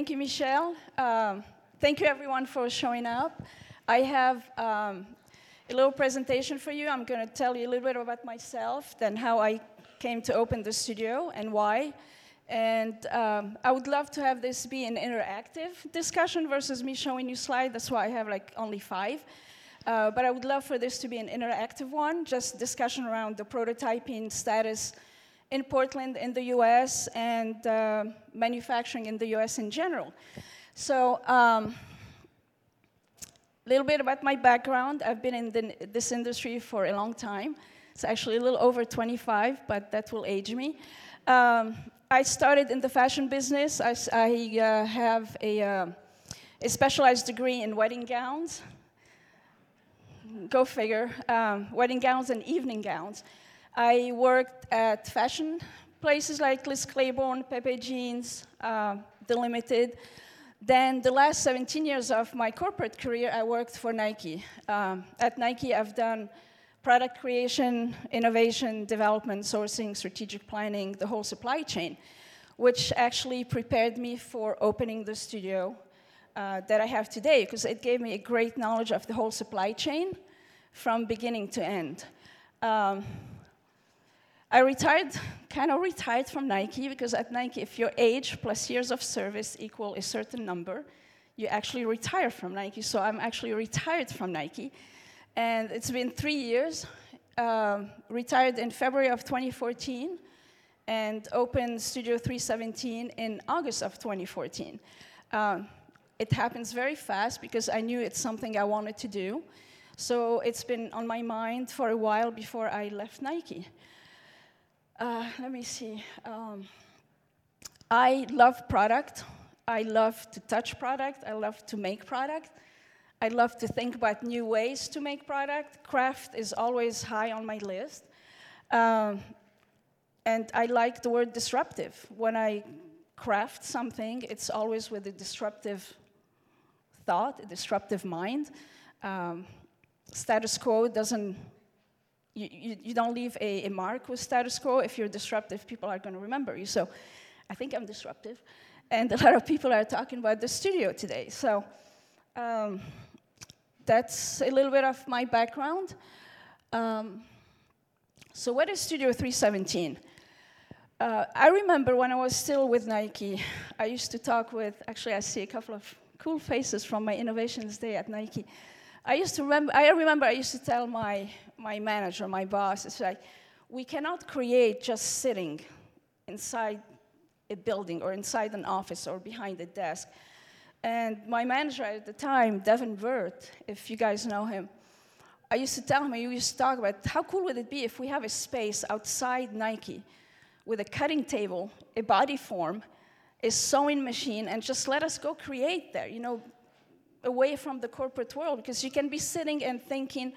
Thank you, Michelle. Um, thank you, everyone, for showing up. I have um, a little presentation for you. I'm going to tell you a little bit about myself, then how I came to open the studio and why. And um, I would love to have this be an interactive discussion versus me showing you slides. That's why I have like only five. Uh, but I would love for this to be an interactive one, just discussion around the prototyping status in Portland in the US and uh, manufacturing in the US in general. So, a um, little bit about my background. I've been in the, this industry for a long time. It's actually a little over 25, but that will age me. Um, I started in the fashion business. I, I uh, have a, uh, a, specialized degree in wedding gowns. Go figure, um, wedding gowns and evening gowns. I worked at fashion places like Liz Claiborne, Pepe Jeans, uh, The Limited. Then the last 17 years of my corporate career, I worked for Nike. Um, at Nike, I've done product creation, innovation, development, sourcing, strategic planning, the whole supply chain, which actually prepared me for opening the studio uh, that I have today, because it gave me a great knowledge of the whole supply chain from beginning to end. Um, I retired, kind of retired from Nike because at Nike, if your age plus years of service equal a certain number, you actually retire from Nike. So I'm actually retired from Nike. And it's been three years, um, retired in February of 2014 and opened Studio 317 in August of 2014. Um, it happens very fast because I knew it's something I wanted to do. So it's been on my mind for a while before I left Nike. Uh, let me see. Um, I love product. I love to touch product. I love to make product. I love to think about new ways to make product. Craft is always high on my list. Um, and I like the word disruptive. When I craft something, it's always with a disruptive thought, a disruptive mind. Um, status quo doesn't you, you, don't leave a, a, mark with status quo. If you're disruptive, people are going to remember you. So I think I'm disruptive. And a lot of people are talking about the studio today. So um, that's a little bit of my background. Um, so what is Studio 317? Uh, I remember when I was still with Nike, I used to talk with, actually I see a couple of cool faces from my innovations day at Nike. I used to remember, I remember I used to tell my, my manager, my boss, it's like, we cannot create just sitting inside a building or inside an office or behind a desk. And my manager at the time, Devin Wirt, if you guys know him, I used to tell him, I used to talk about how cool would it be if we have a space outside Nike with a cutting table, a body form, a sewing machine, and just let us go create there. You know, away from the corporate world because you can be sitting and thinking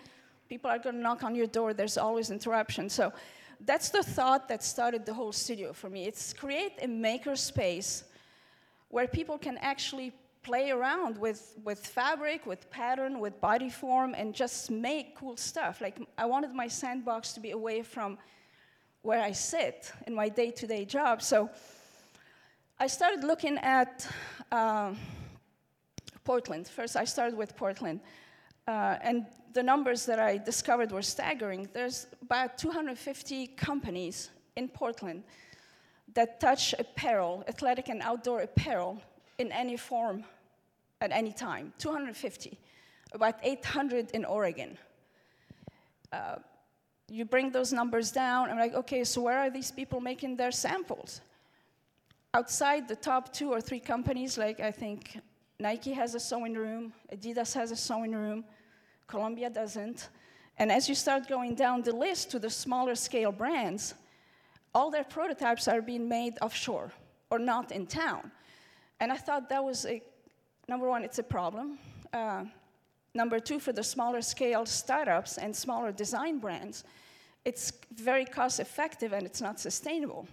people are going to knock on your door there's always interruption. So that's the thought that started the whole studio for me. It's create a maker space where people can actually play around with, with fabric with pattern with body form and just make cool stuff. Like i wanted my sandbox to be away from where i sit in my day-to-day job. So i started looking at uh, Portland. First, I started with Portland. Uh, and the numbers that I discovered were staggering. There's about 250 companies in Portland that touch apparel, athletic and outdoor apparel, in any form at any time. 250. About 800 in Oregon. Uh, you bring those numbers down, I'm like, okay, so where are these people making their samples? Outside the top two or three companies, like I think Nike has a sewing room, Adidas has a sewing room, Columbia doesn't. And as you start going down the list to the smaller scale brands, all their prototypes are being made offshore or not in town. And I thought that was a, number one, it's a problem. Uh, number two, for the smaller scale startups and smaller design brands, it's very cost effective and it's not sustainable.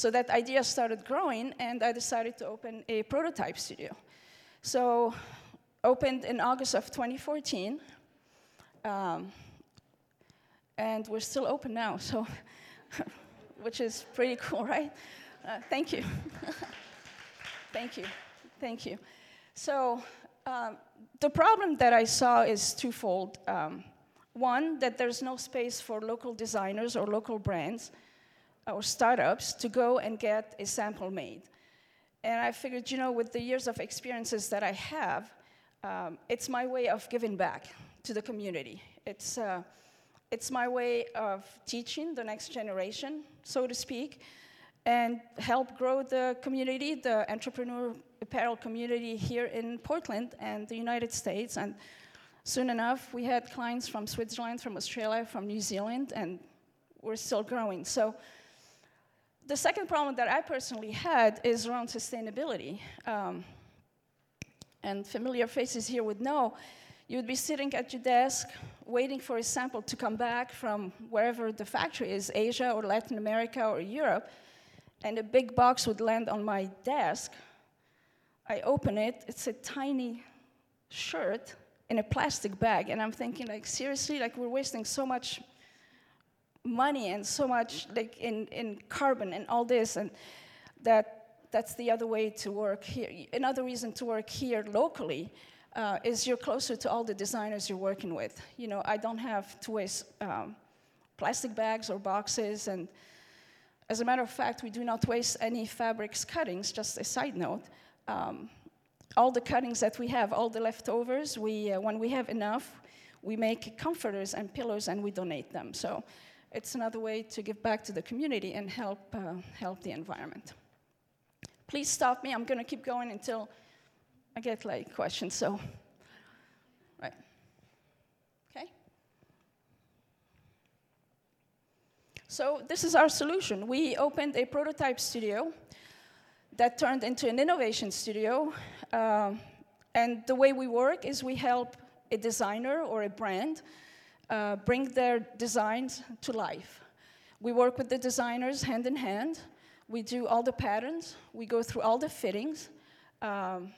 So that idea started growing, and I decided to open a prototype studio. So, opened in August of 2014, um, and we're still open now, so which is pretty cool, right? Uh, thank you. Thank you. Thank you. So, um, the problem that I saw is twofold. Um, one, that there's no space for local designers or local brands or startups to go and get a sample made. And I figured, you know, with the years of experiences that I have, um, it's my way of giving back to the community. It's, uh, it's my way of teaching the next generation, so to speak, and help grow the community, the entrepreneur apparel community here in Portland and the United States. And soon enough, we had clients from Switzerland, from Australia, from New Zealand, and we're still growing. So the second problem that I personally had is around sustainability. Um, and familiar faces here would know you would be sitting at your desk waiting for a sample to come back from wherever the factory is, Asia or Latin America or Europe, and a big box would land on my desk. I open it, it's a tiny shirt in a plastic bag, and I'm thinking, like, seriously, like, we're wasting so much money and so much, like, in, in carbon and all this, and that that's the other way to work here. Another reason to work here locally uh, is you're closer to all the designers you're working with. You know, I don't have to waste um, plastic bags or boxes, and as a matter of fact, we do not waste any fabrics cuttings, just a side note. Um, all the cuttings that we have, all the leftovers, we, uh, when we have enough, we make comforters and pillows and we donate them. So it's another way to give back to the community and help, uh, help the environment. Please stop me. I'm going to keep going until I get like questions. So, right. Okay. So this is our solution. We opened a prototype studio that turned into an innovation studio. Uh, and the way we work is we help a designer or a brand uh, bring their designs to life. We work with the designers hand in hand we do all the patterns, we go through all the fittings um,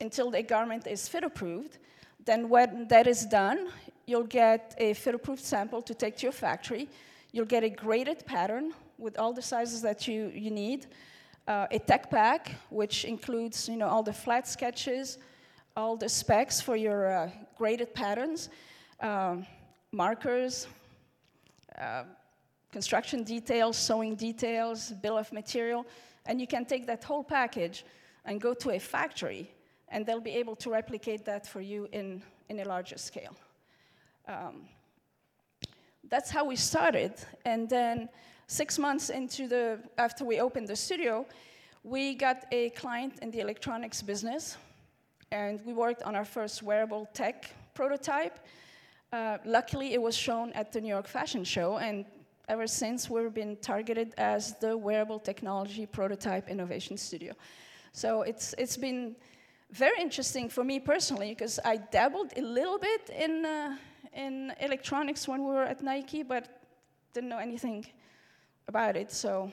until the garment is fit approved. Then, when that is done, you'll get a fit approved sample to take to your factory. You'll get a graded pattern with all the sizes that you, you need, uh, a tech pack, which includes you know, all the flat sketches, all the specs for your uh, graded patterns, um, markers, uh, construction details, sewing details, bill of material, and you can take that whole package and go to a factory, and they'll be able to replicate that for you in, in a larger scale. Um, that's how we started, and then six months into the, after we opened the studio, we got a client in the electronics business, and we worked on our first wearable tech prototype. Uh, luckily, it was shown at the New York Fashion Show, and ever since, we've been targeted as the wearable technology prototype innovation studio. So it's, it's been very interesting for me personally because I dabbled a little bit in, uh, in electronics when we were at Nike, but didn't know anything about it. So,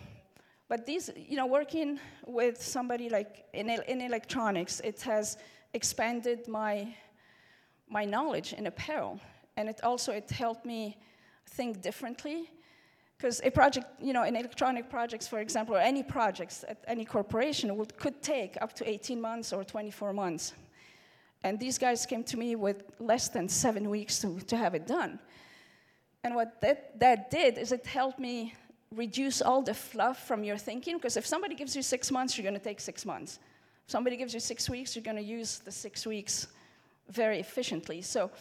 but these, you know, working with somebody like in, in electronics, it has expanded my, my knowledge in apparel. And it also, it helped me think differently because a project, you know, in electronic projects, for example, or any projects at any corporation would, could take up to 18 months or 24 months. And these guys came to me with less than seven weeks to, to have it done. And what that, that did is it helped me reduce all the fluff from your thinking, because if somebody gives you six months, you're going to take six months. If somebody gives you six weeks, you're going to use the six weeks very efficiently. So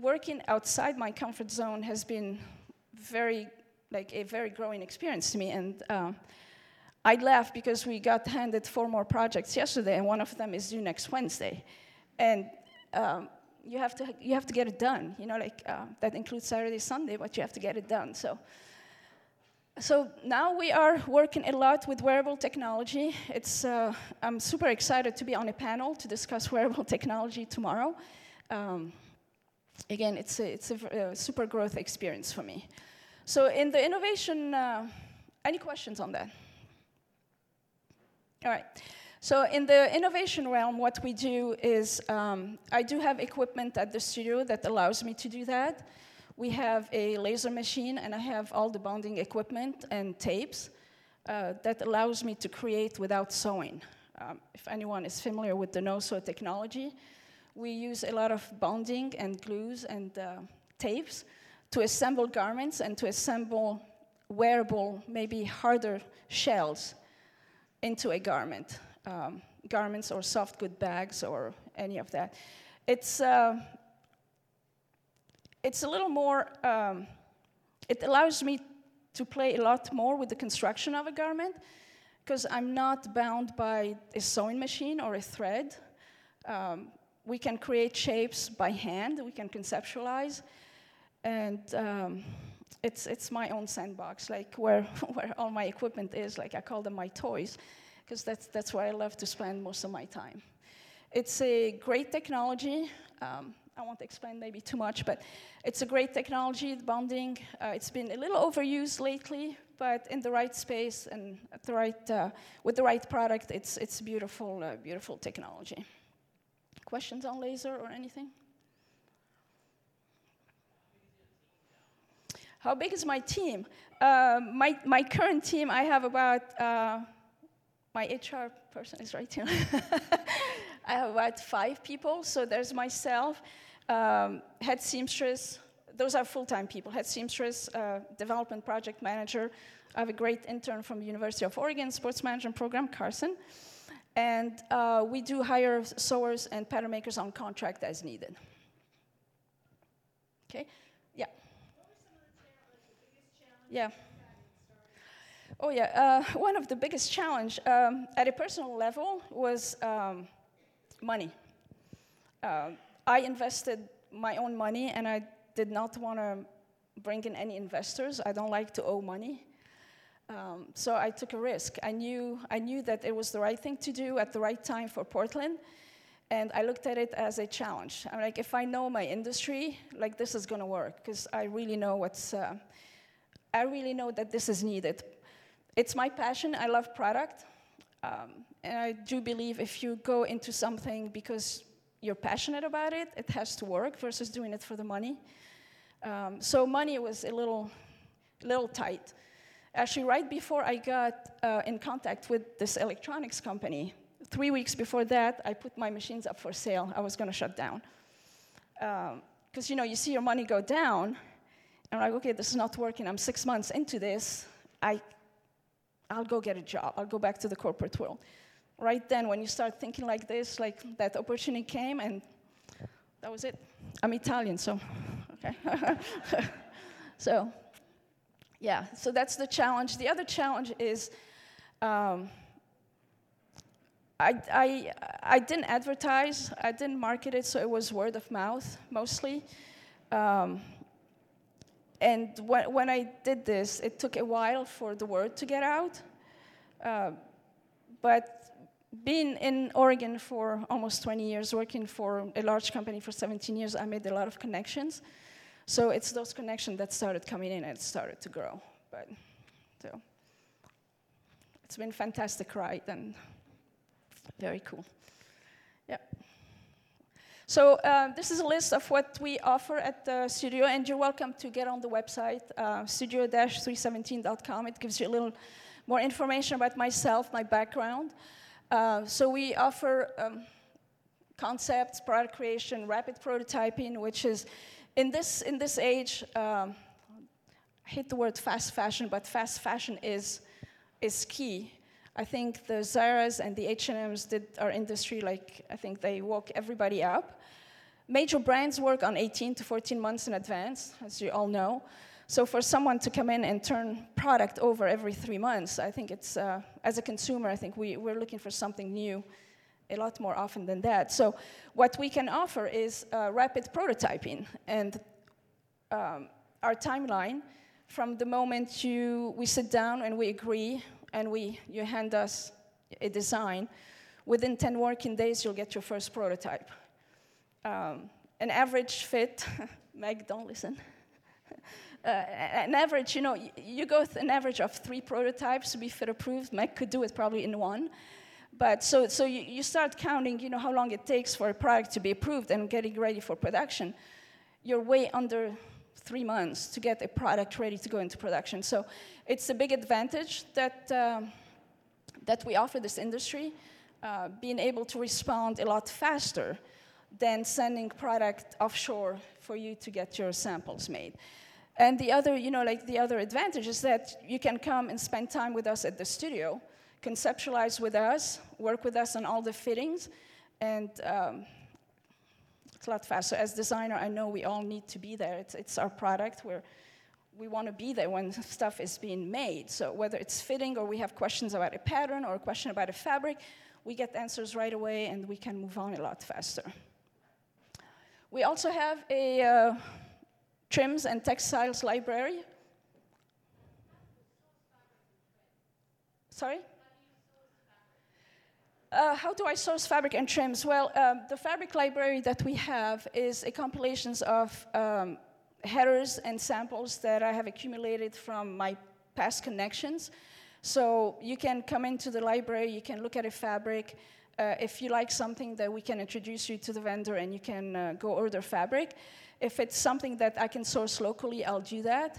working outside my comfort zone has been very like a very growing experience to me. And uh, I laugh because we got handed four more projects yesterday, and one of them is due next Wednesday. And um, you have to you have to get it done. You know, like uh, that includes Saturday, Sunday, but you have to get it done. So. So now we are working a lot with wearable technology. It's, uh, I'm super excited to be on a panel to discuss wearable technology tomorrow. Um, again, it's a, it's a, a super growth experience for me. So in the innovation, uh, any questions on that? All right. So in the innovation realm, what we do is um, I do have equipment at the studio that allows me to do that. We have a laser machine, and I have all the bonding equipment and tapes uh, that allows me to create without sewing. um, if anyone is familiar with the no-sew technology, we use a lot of bonding and glues and uh, tapes to assemble garments and to assemble wearable, maybe harder shells into a garment, um, garments or soft good bags or any of that. It's, uh, it's a little more, um, it allows me to play a lot more with the construction of a garment because I'm not bound by a sewing machine or a thread. Um, we can create shapes by hand, we can conceptualize, and um, it's, it's my own sandbox, like where, where all my equipment is, like I call them my toys, because that's, that's where I love to spend most of my time. It's a great technology. Um, I won't explain maybe too much, but it's a great technology, bonding. Uh, it's been a little overused lately, but in the right space and at the right, uh, with the right product, it's, it's beautiful, uh, beautiful technology. Questions on laser or anything? How big is my team? Uh, my, my current team, I have about, uh, my HR person is right here. I have about five people. So there's myself, um, head seamstress. Those are full-time people. Head seamstress, uh, development project manager. I have a great intern from the University of Oregon sports management program, Carson. And uh, we do hire sewers and pattern makers on contract as needed. Okay, yeah. Yeah. Oh yeah, uh, one of the biggest challenge um, at a personal level was um, money. Uh, I invested my own money and I did not want to bring in any investors. I don't like to owe money. Um, so I took a risk. I knew, I knew that it was the right thing to do at the right time for Portland. And I looked at it as a challenge. I'm like, if I know my industry, like this is going to work because I really know what's, uh, I really know that this is needed. It's my passion. I love product. Um, and I do believe if you go into something because you're passionate about it, it has to work versus doing it for the money. Um, so money was a little, little tight. Actually, right before I got uh, in contact with this electronics company, three weeks before that, I put my machines up for sale. I was going to shut down. Because, um, you know, you see your money go down, and I'm like, okay, this is not working. I'm six months into this. I, I'll go get a job. I'll go back to the corporate world. Right then, when you start thinking like this, like that opportunity came, and that was it. I'm Italian, so, okay. so, yeah, so that's the challenge. The other challenge is um, I, I, I didn't advertise, I didn't market it, so it was word of mouth mostly. Um, and when, when I did this, it took a while for the word to get out. Uh, but being in Oregon for almost 20 years, working for a large company for 17 years, I made a lot of connections. So it's those connections that started coming in and it started to grow. But so it's been fantastic ride and very cool. Yeah. So uh, this is a list of what we offer at the studio, and you're welcome to get on the website, uh, studio-317.com. It gives you a little more information about myself, my background. Uh, so we offer um, concepts, product creation, rapid prototyping, which is, in this, in this age, um, I hate the word fast fashion, but fast fashion is, is key. I think the Zara's and the H&M's did our industry like, I think they woke everybody up. Major brands work on 18 to 14 months in advance, as you all know. So for someone to come in and turn product over every three months, I think it's, uh, as a consumer, I think we, we're looking for something new a lot more often than that. So what we can offer is uh, rapid prototyping and um, our timeline from the moment you, we sit down and we agree and we, you hand us a design, within 10 working days you'll get your first prototype um, an average fit, Meg, don't listen. Uh, an average, you know, you go with an average of three prototypes to be fit approved. Meg could do it probably in one. But so, so you, you start counting, you know, how long it takes for a product to be approved and getting ready for production. You're way under three months to get a product ready to go into production. So it's a big advantage that, um, that we offer this industry. uh, being able to respond a lot faster than sending product offshore for you to get your samples made. And the other, you know, like the other advantage is that you can come and spend time with us at the studio, conceptualize with us, work with us on all the fittings, and um, it's a lot faster. As designer, I know we all need to be there. It's, it's our product. We're, we want to be there when stuff is being made. So whether it's fitting or we have questions about a pattern or a question about a fabric, we get answers right away and we can move on a lot faster. We also have a uh, trims and textiles library. Sorry? Uh, how do I source fabric and trims? Well, um, the fabric library that we have is a compilation of um, headers and samples that I have accumulated from my past connections. So you can come into the library, you can look at a fabric. Uh, if you like something, that we can introduce you to the vendor and you can uh, go order fabric. If it's something that I can source locally, I'll do that.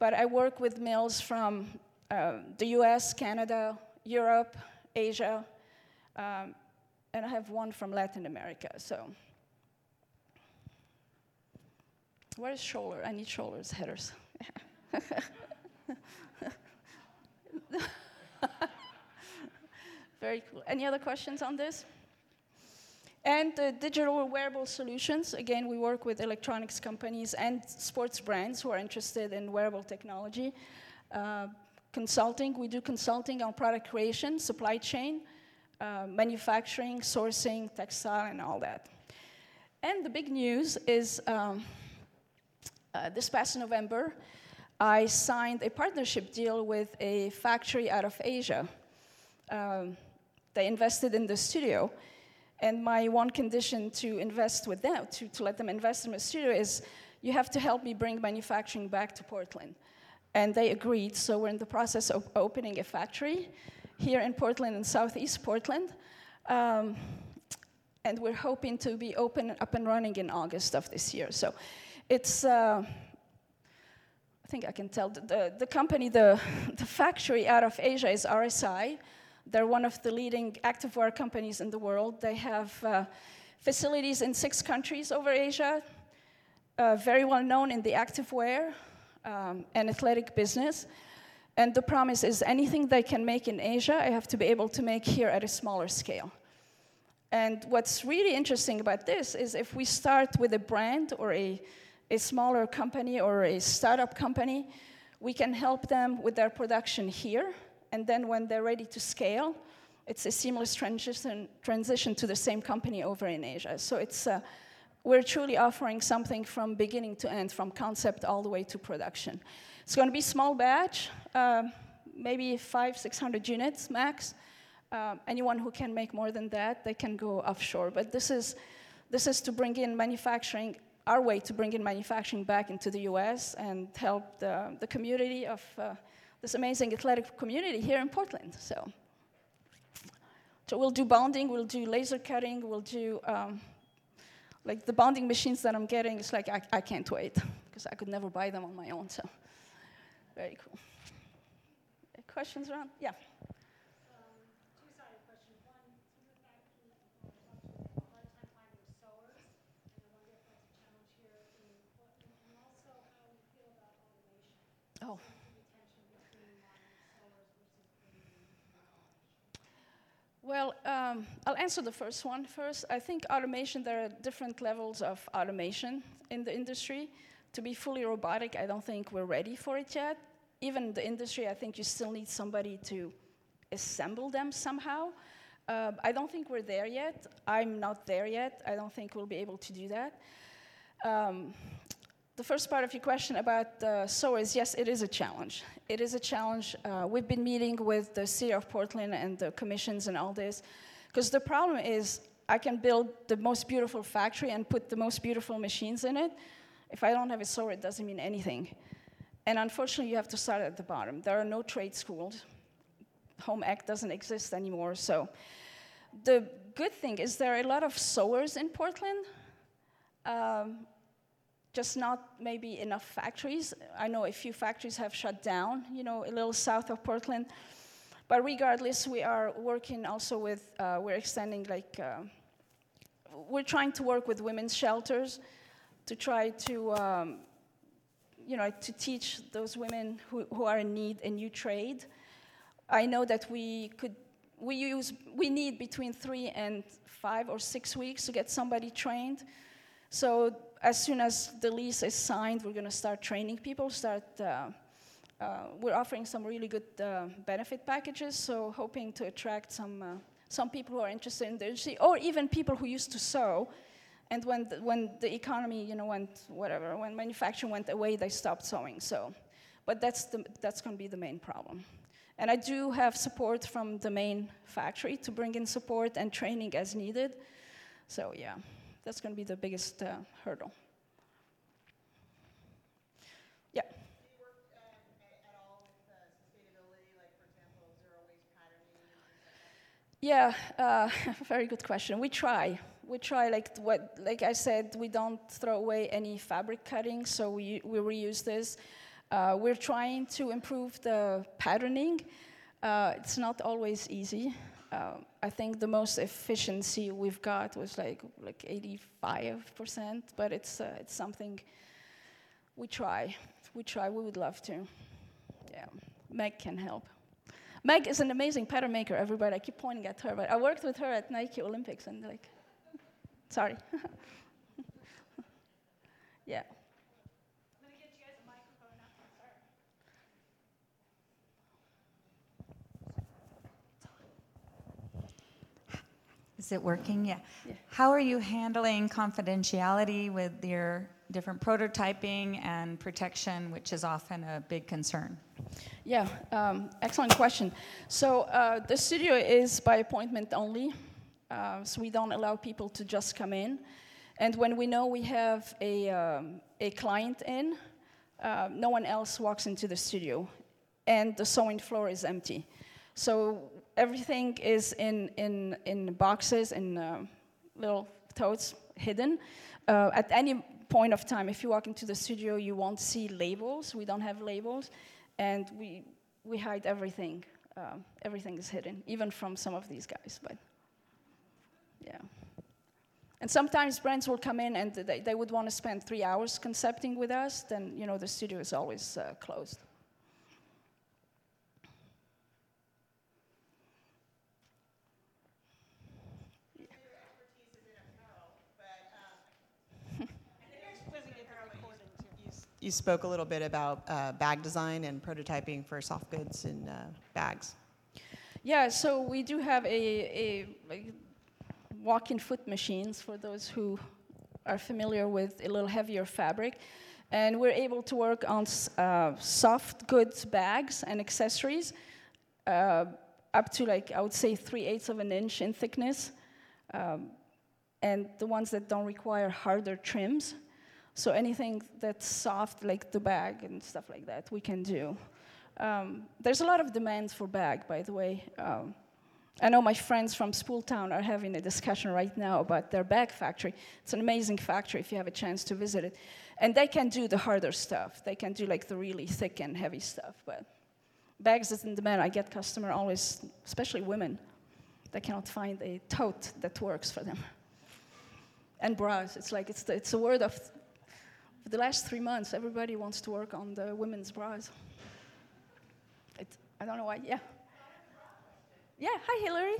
But I work with mills from uh, the US, Canada, Europe, Asia, um, and I have one from Latin America. So Where is shoulder? I need shoulders, headers. Very cool. Any other questions on this? And uh, digital wearable solutions. Again, we work with electronics companies and sports brands who are interested in wearable technology. Uh, consulting, we do consulting on product creation, supply chain, uh, manufacturing, sourcing, textile, and all that. And the big news is um, uh, this past November, I signed a partnership deal with a factory out of Asia. Um, they invested in the studio. And my one condition to invest with them, to, to let them invest in the studio, is you have to help me bring manufacturing back to Portland. And they agreed, so we're in the process of opening a factory here in Portland, in southeast Portland. Um, and we're hoping to be open up and running in August of this year. So it's, uh, I think I can tell, the, the, the company, the, the factory out of Asia is RSI. They're one of the leading activewear companies in the world. They have uh, facilities in six countries over Asia, uh, very well known in the activewear um, and athletic business. And the promise is anything they can make in Asia, I have to be able to make here at a smaller scale. And what's really interesting about this is if we start with a brand or a a smaller company or a startup company, we can help them with their production here. And then when they're ready to scale, it's a seamless transition, transition to the same company over in Asia. So it's, uh, we're truly offering something from beginning to end, from concept all the way to production. It's going to be small batch, uh, maybe five, 600 units max. Uh, anyone who can make more than that, they can go offshore. But this is, this is to bring in manufacturing our way to bring in manufacturing back into the US and help the, the community of uh, this amazing athletic community here in Portland. So, so we'll do bonding, we'll do laser cutting, we'll do um, like the bonding machines that I'm getting. It's like I, I can't wait because I could never buy them on my own. So, very cool. Questions around? Yeah. Oh. Well, um, I'll answer the first one first. I think automation, there are different levels of automation in the industry. To be fully robotic, I don't think we're ready for it yet. Even the industry, I think you still need somebody to assemble them somehow. Uh, I don't think we're there yet. I'm not there yet. I don't think we'll be able to do that. Um, the first part of your question about the sewers, yes, it is a challenge. It is a challenge. Uh, we've been meeting with the city of Portland and the commissions and all this, because the problem is I can build the most beautiful factory and put the most beautiful machines in it. If I don't have a sewer, it doesn't mean anything. And unfortunately, you have to start at the bottom. There are no trade schools. Home Ec doesn't exist anymore. So the good thing is there are a lot of sewers in Portland. Um, just not maybe enough factories. I know a few factories have shut down, you know, a little south of Portland. but regardless, we are working also with, uh, we're extending like, uh, we're trying to work with women's shelters to try to, um, you know, to teach those women who, who are in need a new trade. I know that we could, we use, we need between three and five or six weeks to get somebody trained. So as soon as the lease is signed, we're going to start training people, start, uh, uh, we're offering some really good uh, benefit packages, so hoping to attract some, uh, some people who are interested in the industry, or even people who used to sew, and when the, when the economy, you know, went whatever, when manufacturing went away, they stopped sewing. So, but that's the, that's going to be the main problem. And I do have support from the main factory to bring in support and training as needed. So yeah, that's going to be the biggest uh, hurdle. Yeah. Yeah, uh, very good question. We try we try like what like I said, we don't throw away any fabric cutting, so we we reuse this. Uh, we're trying to improve the patterning. Uh, it's not always easy. Uh, I think the most efficiency we've got was like like 85%, but it's uh, it's something we try. We try. We would love to. Yeah, Meg can help. Meg is an amazing pattern maker. Everybody, I keep pointing at her, but I worked with her at Nike Olympics, and like Sorry. yeah. Is it working? Yeah. yeah. How are you handling confidentiality with your different prototyping and protection, which is often a big concern? Yeah, um, excellent question. So uh, the studio is by appointment only. Uh, so we don't allow people to just come in. And when we know we have a, um, a client in, uh, no one else walks into the studio. And the sewing floor is empty. So everything is in, in, in boxes, in uh, little totes, hidden. Uh, at any point of time, if you walk into the studio, you won't see labels. We don't have labels. And we, we hide everything. Uh, everything is hidden, even from some of these guys. But yeah. And sometimes brands will come in and they, they would want to spend three hours concepting with us, then, you know, the studio is always uh, closed. you spoke a little bit about uh, bag design and prototyping for soft goods and uh, bags. Yeah, so we do have a, a, a walking foot machines for those who are familiar with a little heavier fabric. And we're able to work on uh, soft goods bags and accessories uh, up to like, I would say, 3 eighths of an inch in thickness. Um, and the ones that don't require harder trims. So anything that's soft, like the bag and stuff like that, we can do. Um, there's a lot of demand for bag, by the way. Um, I know my friends from Spooltown are having a discussion right now about their bag factory. It's an amazing factory if you have a chance to visit it. And they can do the harder stuff. They can do like the really thick and heavy stuff. But bags is in demand. I get customer always, especially women, they cannot find a tote that works for them. And bras. It's like it's the, it's a word of for the last three months. Everybody wants to work on the women's bras. It, I don't know why. Yeah. Yeah, hi, Hillary.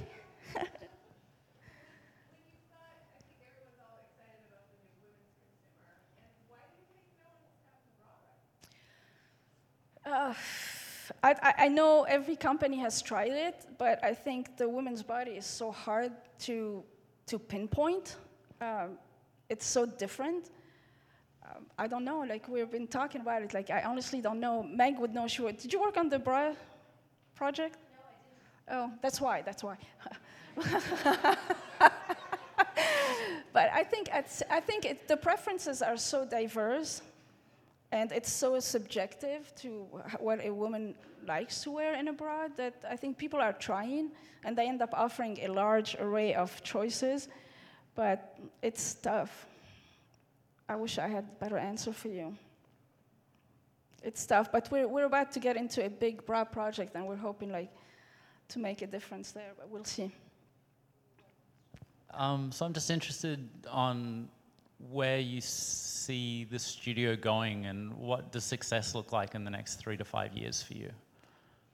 Uh, I, I, know every company has tried it, but I think the woman's body is so hard to, to pinpoint. Um, it's so different. Um, I don't know, like we've been talking about it, like I honestly don't know. Meg would know, she would. Did you work on the bra project? Oh, that's why, that's why. but I think, I think it, the preferences are so diverse and it's so subjective to what a woman likes to wear in a bra that I think people are trying and they end up offering a large array of choices, but it's tough. I wish I had a better answer for you. It's tough, but we're, we're about to get into a big bra project and we're hoping like to make a difference there, but we'll see. Um, so I'm just interested on where you see the studio going and what does success look like in the next three to five years for you?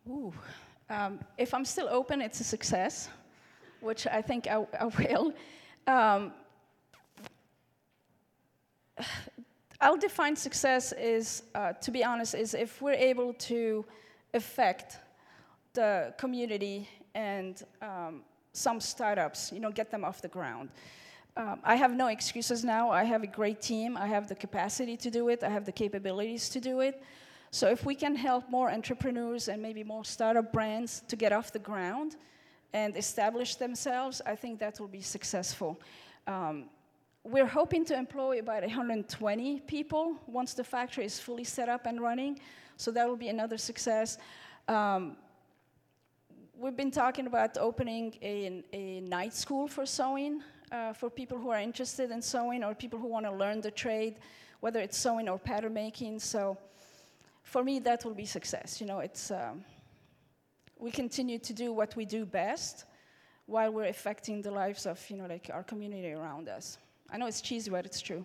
Ooh. Um, if I'm still open, it's a success, which I think I, I will. Um, I'll define success is, uh, to be honest, is if we're able to affect the community and um, some startups, you know, get them off the ground. Um, I have no excuses now. I have a great team. I have the capacity to do it. I have the capabilities to do it. So if we can help more entrepreneurs and maybe more startup brands to get off the ground and establish themselves, I think that will be successful. Um, we're hoping to employ about 120 people once the factory is fully set up and running. So that will be another success. Um, we've been talking about opening a, a night school for sewing uh, for people who are interested in sewing or people who want to learn the trade, whether it's sewing or pattern making. So for me, that will be success. You know, it's um, we continue to do what we do best while we're affecting the lives of you know like our community around us. I know it's cheesy, but it's true.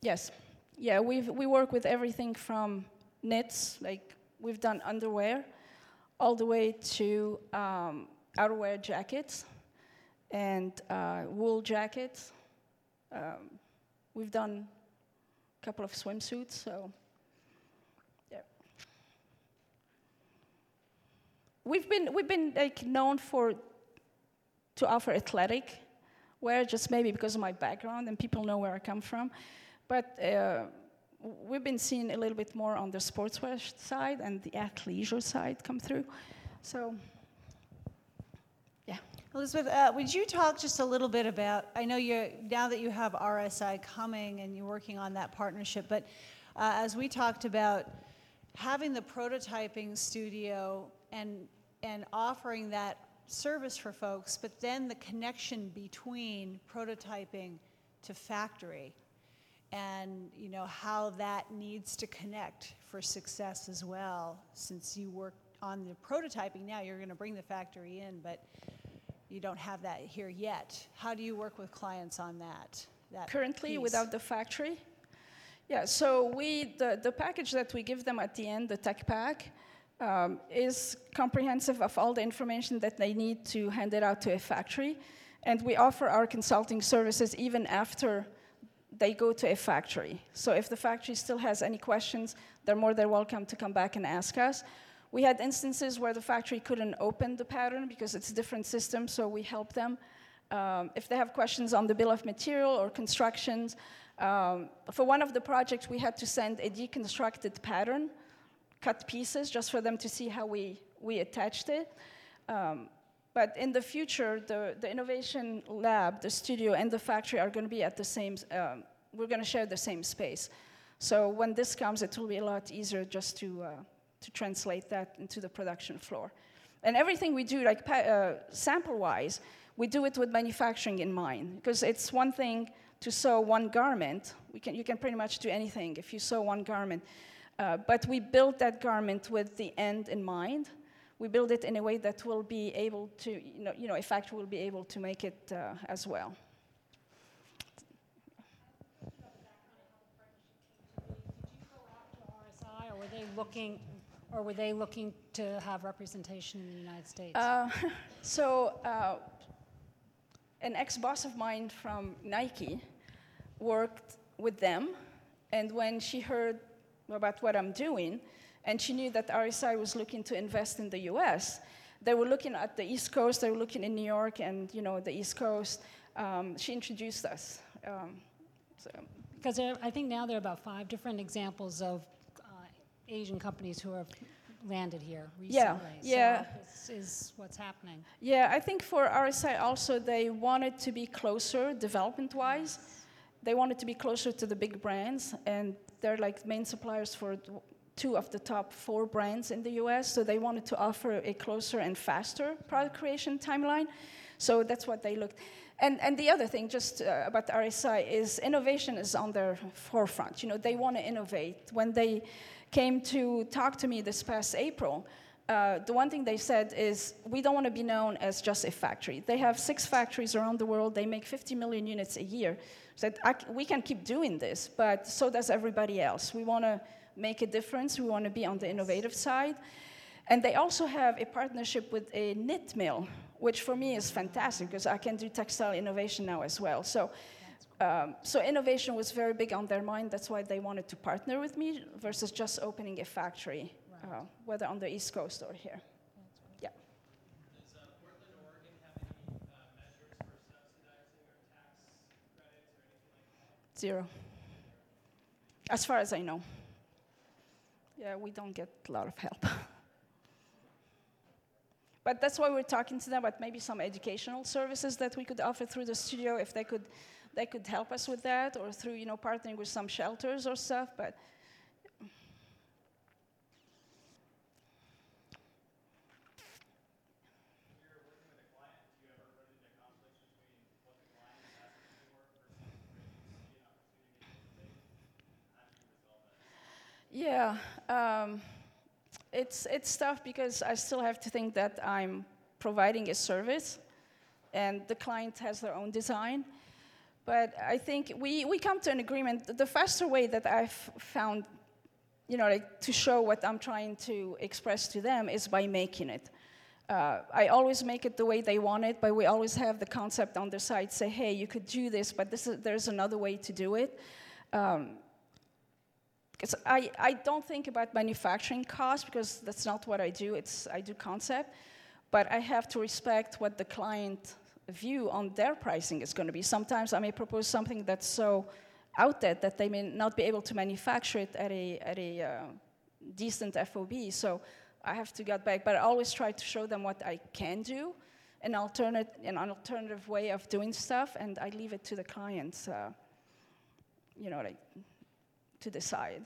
Yes. Yeah, we we work with everything from knits, like we've done underwear, all the way to um, outerwear jackets and uh, wool jackets. Um, we've done a couple of swimsuits, so yeah. We've been we've been like known for to offer athletic wear, just maybe because of my background and people know where I come from. But uh, we've been seeing a little bit more on the sportswear side and the athleisure side come through. So, yeah. Elizabeth, uh, would you talk just a little bit about? I know you're now that you have RSI coming and you're working on that partnership, but uh, as we talked about having the prototyping studio and and offering that service for folks, but then the connection between prototyping to factory and you know how that needs to connect for success as well. Since you work on the prototyping now you're going to bring the factory in but you don't have that here yet. How do you work with clients on that, that currently piece? without the factory? Yeah so we the, the package that we give them at the end the tech pack um, is comprehensive of all the information that they need to hand it out to a factory. And we offer our consulting services even after they go to a factory. So if the factory still has any questions, they're more than welcome to come back and ask us. We had instances where the factory couldn't open the pattern because it's a different system, so we help them. Um, if they have questions on the bill of material or constructions, um, for one of the projects, we had to send a deconstructed pattern, cut pieces, just for them to see how we, we attached it. Um, but in the future, the, the innovation lab, the studio, and the factory are going to be at the same, um, we're going to share the same space. So when this comes, it will be a lot easier just to, uh, to translate that into the production floor. And everything we do, like uh, sample-wise, we do it with manufacturing in mind. Because it's one thing to sew one garment. We can, you can pretty much do anything if you sew one garment. Uh, but we build that garment with the end in mind we build it in a way that will be able to, you know, you know a factory will be able to make it uh, as well. Or were they looking, or were they looking to have representation in the United States? Uh, so, uh, an ex-boss of mine from Nike worked with them, and when she heard about what I'm doing, and she knew that RSI was looking to invest in the US. They were looking at the East Coast, they were looking in New York and you know the East Coast. Um, she introduced us. Um, so. Because I think now there are about five different examples of uh, Asian companies who have landed here recently. Yeah, yeah. So this is what's happening. Yeah, I think for RSI also they wanted to be closer development-wise. They wanted to be closer to the big brands, and they're like main suppliers for two of the top four brands in the US, so they wanted to offer a closer and faster product creation timeline. So that's what they looked. And, and the other thing, just uh, about RSI, is innovation is on their forefront. You know, they want to innovate. When they came to talk to me this past April, uh, the one thing they said is, we don't want to be known as just a factory. They have six factories around the world. They make 50 million units a year. So we can keep doing this, but so does everybody else. We want to make a difference. We want to be on the innovative side. And they also have a partnership with a knit mill, which for me is fantastic because I can do textile innovation now as well. So, um, so innovation was very big on their mind. That's why they wanted to partner with me versus just opening a factory, right. uh, whether on the East Coast or here. Yeah. Does uh, Portland, Oregon have any uh, measures for subsidizing or tax credits or anything like that? Zero. As far as I know. Yeah, we don't get a lot of help. But that's why we're talking to them about maybe some educational services that we could offer through the studio if they could, they could help us with that, or through you know partnering with some shelters or stuff. But Yeah. Um, it's, it's tough because I still have to think that I'm providing a service and the client has their own design. But I think we, we come to an agreement. The faster way that I've found, you know, like, to show what I'm trying to express to them is by making it. Uh, I always make it the way they want it, but we always have the concept on the side say, hey, you could do this, but this is, there's another way to do it. Um, because I, I don't think about manufacturing costs because that's not what I do. It's I do concept, but I have to respect what the client view on their pricing is going to be. Sometimes I may propose something that's so out there that they may not be able to manufacture it at a at a uh, decent FOB. So I have to get back, but I always try to show them what I can do, an alternate an alternative way of doing stuff, and I leave it to the clients. Uh, you know, like to decide.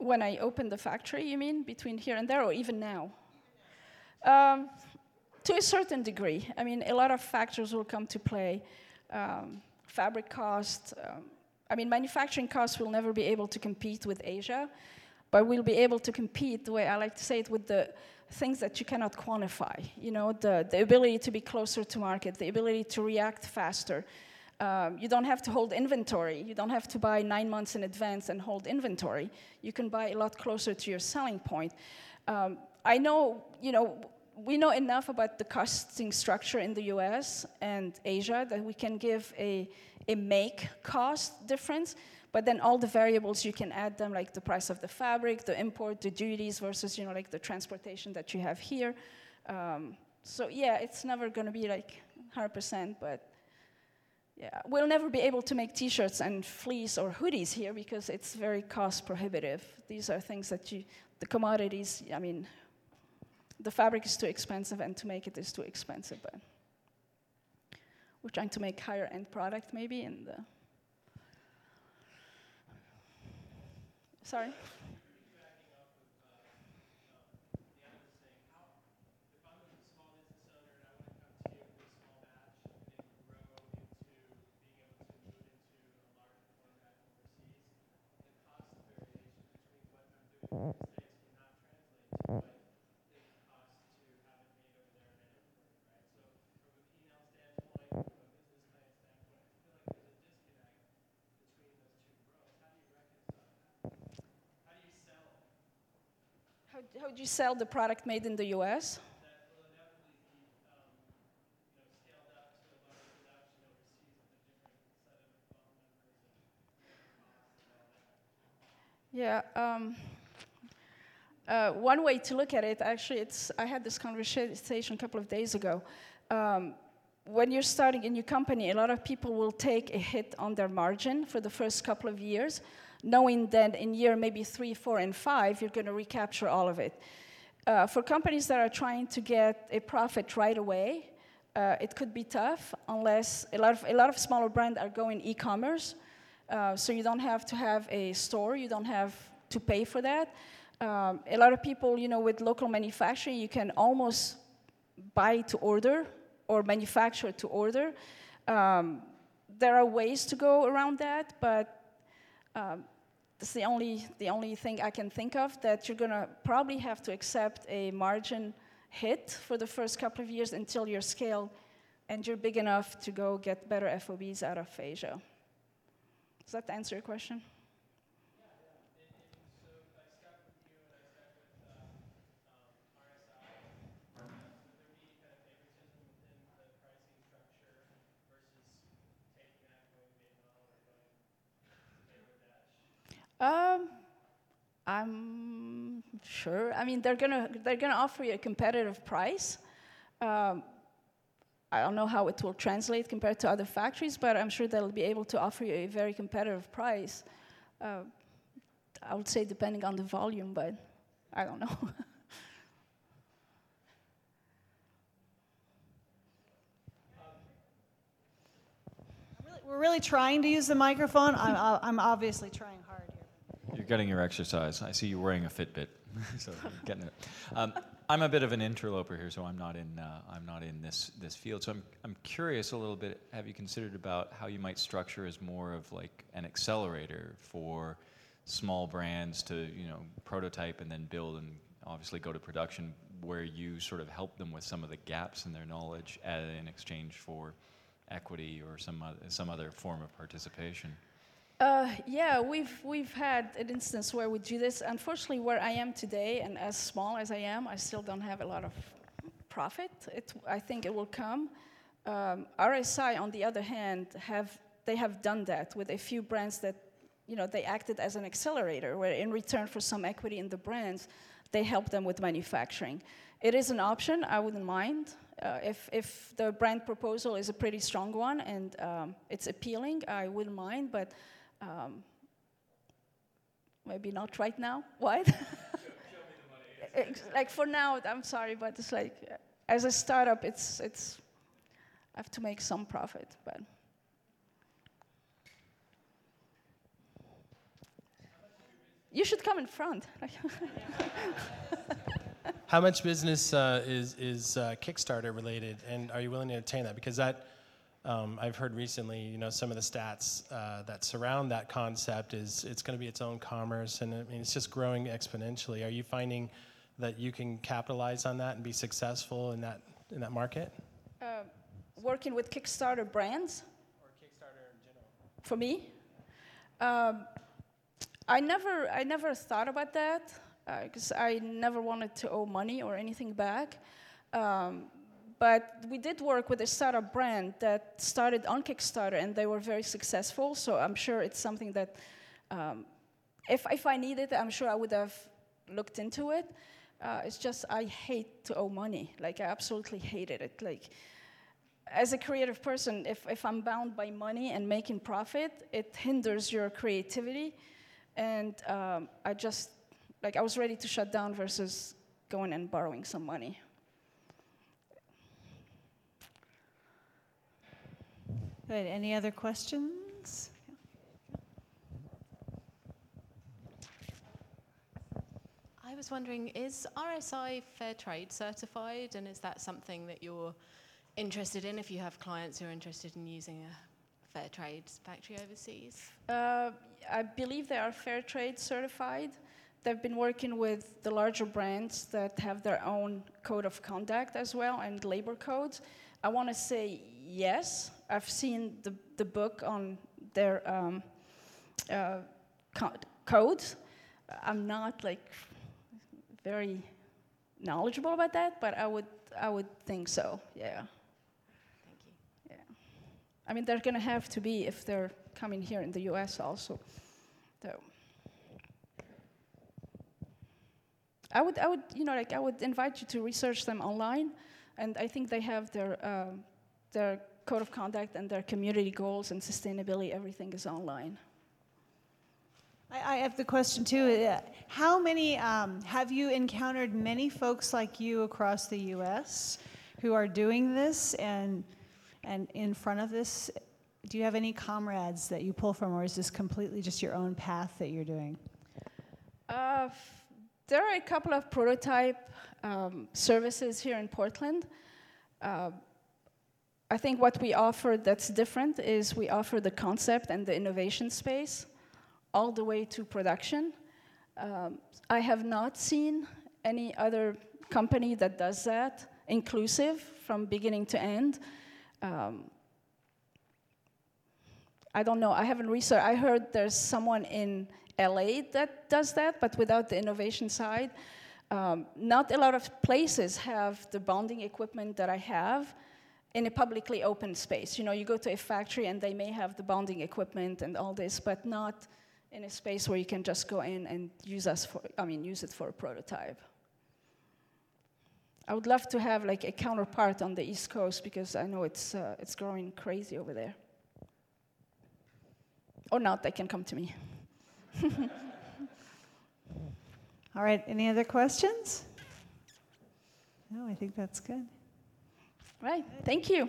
When I open the factory, you mean, between here and there, or even now? Um, to a certain degree. I mean, a lot of factors will come to play. Um, fabric cost. Um, I mean, manufacturing costs will never be able to compete with Asia, but we'll be able to compete, the way I like to say it, with the things that you cannot quantify. You know, the, the ability to be closer to market, the ability to react faster. Um, you don't have to hold inventory. You don't have to buy nine months in advance and hold inventory. You can buy a lot closer to your selling point. Um, I know, you know, we know enough about the costing structure in the US and Asia that we can give a, a make cost difference, but then all the variables you can add them, like the price of the fabric, the import, the duties versus, you know, like the transportation that you have here. Um, so yeah, it's never gonna be like 100%, but yeah, we'll never be able to make t-shirts and fleece or hoodies here because it's very cost prohibitive. These are things that you, the commodities, I mean, the fabric is too expensive and to make it is too expensive. But we're trying to make higher end product maybe in the. Sorry? How do you sell the product made in the US? Yeah. Um, uh, one way to look at it, actually, it's I had this conversation a couple of days ago. Um, when you're starting a new company, a lot of people will take a hit on their margin for the first couple of years knowing that in year maybe three, four, and five, you're going to recapture all of it. uh, for companies that are trying to get a profit right away, uh, it could be tough unless a lot of a lot of smaller brands are going e-commerce. Uh, so you don't have to have a store, you don't have to pay for that. Um, a lot of people, you know, with local manufacturing, you can almost buy to order or manufacture to order. Um, there are ways to go around that, but um, that's the only, the only thing I can think of that you're gonna probably have to accept a margin hit for the first couple of years until you're scaled and you're big enough to go get better FOBs out of Asia. Does that answer your question? Um, I'm sure. I mean, they're gonna they're gonna offer you a competitive price. Um, I don't know how it will translate compared to other factories, but I'm sure they'll be able to offer you a very competitive price. Uh, I would say depending on the volume, but I don't know. We're really trying to use the microphone. I'm, I'm obviously trying hard. You're getting your exercise. I see you wearing a Fitbit, so getting it. Um, I'm a bit of an interloper here, so I'm not in uh, I'm not in this this field. So I'm I'm curious a little bit. Have you considered about how you might structure as more of like an accelerator for small brands to you know prototype and then build and obviously go to production, where you sort of help them with some of the gaps in their knowledge at, in exchange for equity or some other, some other form of participation. Uh, yeah, we've we've had an instance where we do this. Unfortunately, where I am today, and as small as I am, I still don't have a lot of profit. It, I think it will come. Um, RSI, on the other hand, have they have done that with a few brands that, you know, they acted as an accelerator, where in return for some equity in the brands, they help them with manufacturing. It is an option. I wouldn't mind. Uh, if, if the brand proposal is a pretty strong one and um, it's appealing, I wouldn't mind, but um, maybe not right now. What? Like for now, I'm sorry, but it's like uh, as a startup, it's it's I have to make some profit, but. You should come in front. How much business uh, is is uh, Kickstarter related, and are you willing to entertain that? Because that um, I've heard recently, you know, some of the stats uh, that surround that concept is it's going to be its own commerce, and I mean it's just growing exponentially. Are you finding that you can capitalize on that and be successful in that in that market? uh, working with Kickstarter brands Or Kickstarter in general? for me. Um, I never, I never thought about that because I never wanted to owe money or anything back. Um, but we did work with a startup brand that started on Kickstarter, and they were very successful. So I'm sure it's something that, um, if if I needed, I'm sure I would have looked into it. Uh, it's just I hate to owe money. Like I absolutely hated it. Like as a creative person, if, if I'm bound by money and making profit, it hinders your creativity. And um, I just, like, I was ready to shut down versus going and borrowing some money. Good. Any other questions? I was wondering, is RSI Fair Trade certified, and is that something that you're interested in if you have clients who are interested in using a fair trade factory overseas? Uh, I believe they are fair trade certified. They've been working with the larger brands that have their own code of conduct as well and labor codes. I want to say yes. I've seen the, the book on their um, uh, co- codes. I'm not like very knowledgeable about that, but I would I would think so. Yeah. Thank you. Yeah. I mean, they're going to have to be if they're coming here in the US also. So I would, I would, you know, like I would invite you to research them online, and I think they have their um, their code of conduct and their community goals and sustainability. Everything is online. I, I have the question too. uh, How many, um, have you encountered many folks like you across the US who are doing this and, and in front of this? Do you have any comrades that you pull from, or is this completely just your own path that you're doing? Uh, there are a couple of prototype um, services here in Portland. Uh, I think what we offer that's different is we offer the concept and the innovation space all the way to production. Um, I have not seen any other company that does that, inclusive from beginning to end. Um, I don't know. I haven't researched. I heard there's someone in LA that does that, but without the innovation side. Um, not a lot of places have the bonding equipment that I have in a publicly open space. You know, you go to a factory and they may have the bonding equipment and all this, but not in a space where you can just go in and use us for, I mean, use it for a prototype. I would love to have like a counterpart on the East Coast because I know it's, uh, it's growing crazy over there. Or not, they can come to me. All right, any other questions? No, I think that's good. Right, thank you.